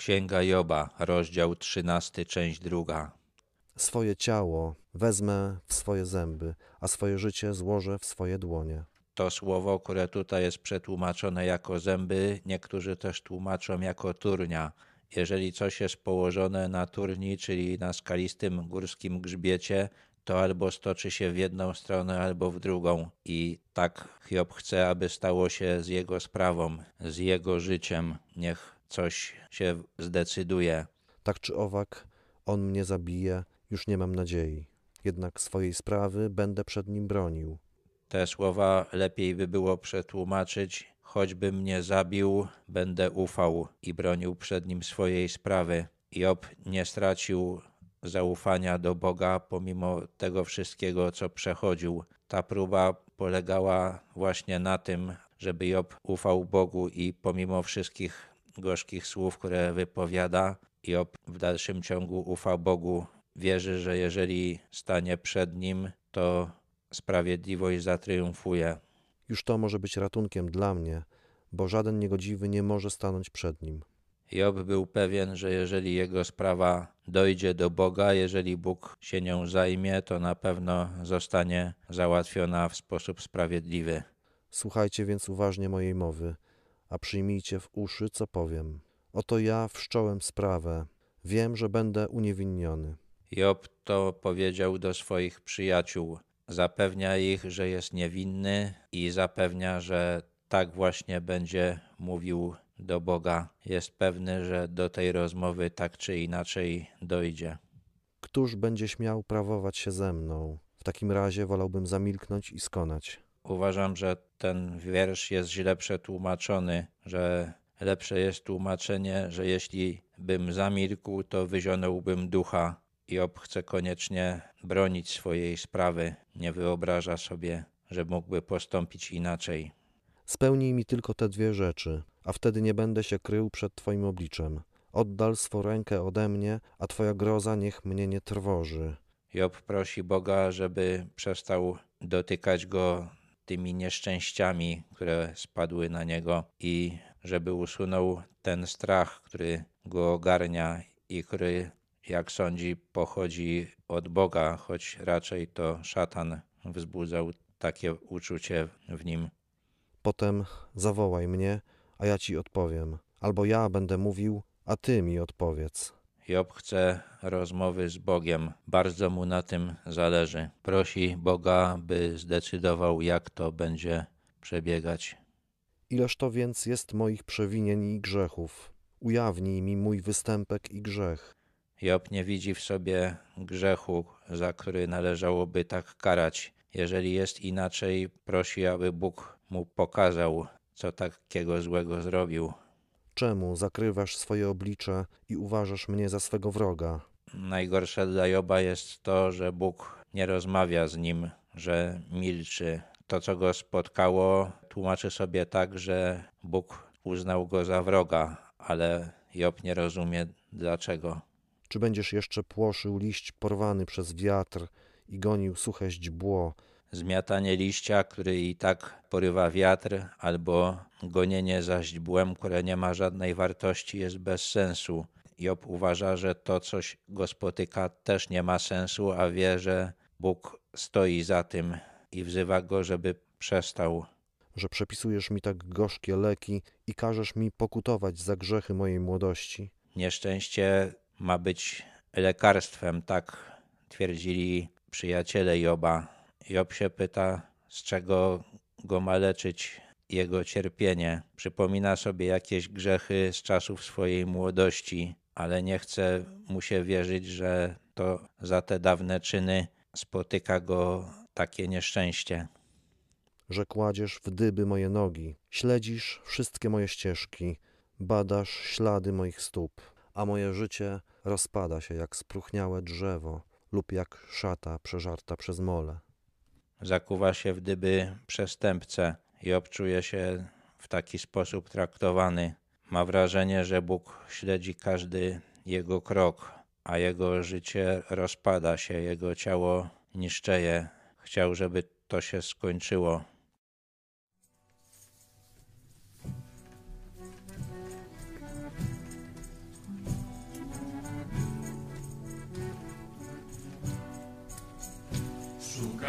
Księga Joba, rozdział 13, część druga. Swoje ciało wezmę w swoje zęby, a swoje życie złożę w swoje dłonie. To słowo, które tutaj jest przetłumaczone jako zęby, niektórzy też tłumaczą jako turnia. Jeżeli coś jest położone na turni, czyli na skalistym górskim grzbiecie, to albo stoczy się w jedną stronę, albo w drugą. I tak Hiob chce, aby stało się z jego sprawą, z jego życiem. Niech coś się zdecyduje. Tak czy owak, on mnie zabije, już nie mam nadziei. Jednak swojej sprawy będę przed nim bronił. Te słowa lepiej by było przetłumaczyć, choćby mnie zabił, będę ufał i bronił przed nim swojej sprawy. Job nie stracił zaufania do Boga pomimo tego wszystkiego, co przechodził. Ta próba polegała właśnie na tym, żeby Job ufał Bogu i pomimo wszystkich gorzkich słów, które wypowiada, Job w dalszym ciągu ufa Bogu. Wierzy, że jeżeli stanie przed nim, to sprawiedliwość zatriumfuje. Już to może być ratunkiem dla mnie, bo żaden niegodziwy nie może stanąć przed nim. Job był pewien, że jeżeli jego sprawa dojdzie do Boga, jeżeli Bóg się nią zajmie, to na pewno zostanie załatwiona w sposób sprawiedliwy. Słuchajcie więc uważnie mojej mowy, a przyjmijcie w uszy, co powiem. Oto ja wszcząłem sprawę, wiem, że będę uniewinniony. Job to powiedział do swoich przyjaciół. Zapewnia ich, że jest niewinny i zapewnia, że tak właśnie będzie mówił do Boga. Jest pewny, że do tej rozmowy tak czy inaczej dojdzie. Któż będzie śmiał prawować się ze mną? W takim razie wolałbym zamilknąć i skonać. Uważam, że ten wiersz jest źle przetłumaczony, że lepsze jest tłumaczenie, że jeśli bym zamilkł, to wyzionąłbym ducha. Job chce koniecznie bronić swojej sprawy, nie wyobraża sobie, że mógłby postąpić inaczej. Spełnij mi tylko te dwie rzeczy, a wtedy nie będę się krył przed Twoim obliczem. Oddal swą rękę ode mnie, a Twoja groza niech mnie nie trwoży. Job prosi Boga, żeby przestał dotykać go tymi nieszczęściami, które spadły na niego i żeby usunął ten strach, który go ogarnia i który, jak sądzi, pochodzi od Boga, choć raczej to szatan wzbudzał takie uczucie w nim. Potem zawołaj mnie, a ja ci odpowiem, albo ja będę mówił, a ty mi odpowiedz. Job chce rozmowy z Bogiem, bardzo mu na tym zależy. Prosi Boga, by zdecydował, jak to będzie przebiegać. Ileż to więc jest moich przewinień i grzechów? Ujawnij mi mój występek i grzech. Job nie widzi w sobie grzechu, za który należałoby tak karać. Jeżeli jest inaczej, prosi, aby Bóg mu pokazał, co takiego złego zrobił. Czemu zakrywasz swoje oblicze i uważasz mnie za swego wroga? Najgorsze dla Joba jest to, że Bóg nie rozmawia z nim, że milczy. To, co go spotkało, tłumaczy sobie tak, że Bóg uznał go za wroga, ale Job nie rozumie dlaczego. Czy będziesz jeszcze płoszył liść porwany przez wiatr i gonił suche źdźbło? Zmiatanie liścia, który i tak porywa wiatr, albo gonienie za źdźbłem, które nie ma żadnej wartości, jest bez sensu. Job uważa, że to coś go spotyka też nie ma sensu, a wie, że Bóg stoi za tym i wzywa go, żeby przestał. Że przepisujesz mi tak gorzkie leki i każesz mi pokutować za grzechy mojej młodości. Nieszczęście ma być lekarstwem, tak twierdzili przyjaciele Joba. Job się pyta, z czego go ma leczyć jego cierpienie. Przypomina sobie jakieś grzechy z czasów swojej młodości, ale nie chce mu się wierzyć, że to za te dawne czyny spotyka go takie nieszczęście. Że kładziesz w dyby moje nogi, śledzisz wszystkie moje ścieżki, badasz ślady moich stóp, a moje życie rozpada się jak spróchniałe drzewo lub jak szata przeżarta przez mole. Zakuwa się w dyby przestępcę i obczuje się w taki sposób traktowany. Ma wrażenie, że Bóg śledzi każdy jego krok, a jego życie rozpada się, jego ciało niszczeje. Chciał, żeby to się skończyło.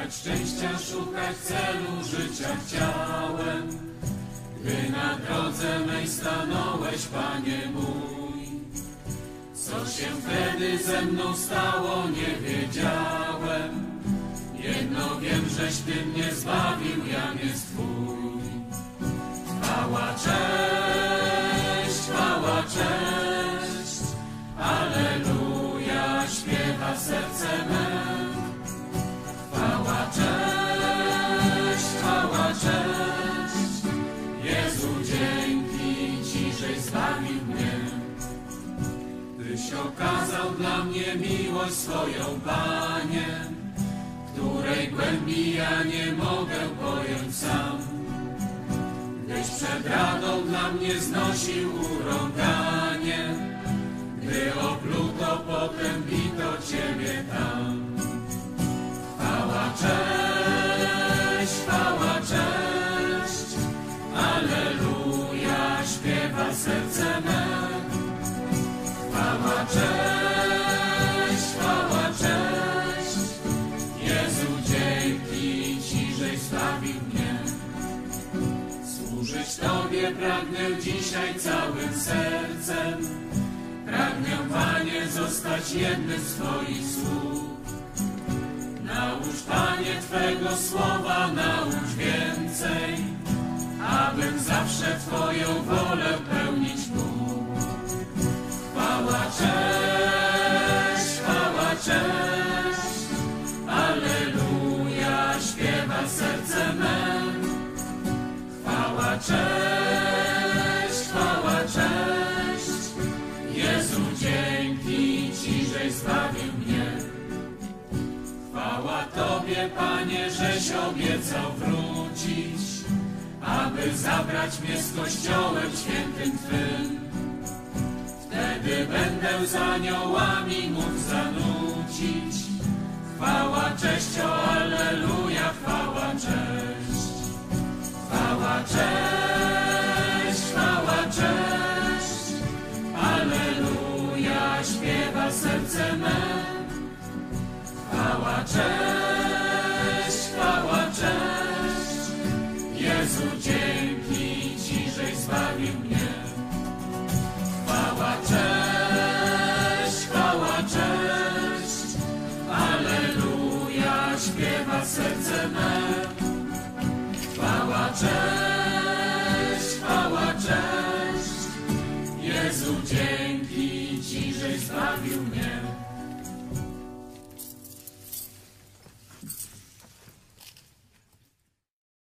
Szczęścia szukać celu życia chciałem, gdy na drodze mej stanąłeś, Panie mój. Co się wtedy ze mną stało, nie wiedziałem. Jedno wiem, żeś Ty mnie zbawił, Okazał dla mnie miłość swoją, Panie, której głębi ja nie mogę pojąć sam. Gdyś przed radą dla mnie znosił urąganie, gdy opluto, potem bito Ciebie tam. Pragnę dzisiaj całym sercem. Pragnę, Panie, zostać jednym z Twoich sług. Naucz, Panie, Twego słowa, naucz więcej, abym zawsze Twoją wolę pełnić mógł. Chwała, cześć, chwała, cześć, Alleluja, śpiewa serce me. Chwała, cześć, Tobie, Panie, żeś obiecał wrócić, aby zabrać mnie z Kościołem świętym Twym. Wtedy będę z aniołami mógł zanucić. Chwała, cześć, o Alleluja, chwała, cześć. Jezu, dzięki Ci, żeś zbawił mnie. Chwała, cześć, chwała, cześć, Alleluja, śpiewa serce me. Chwała, cześć,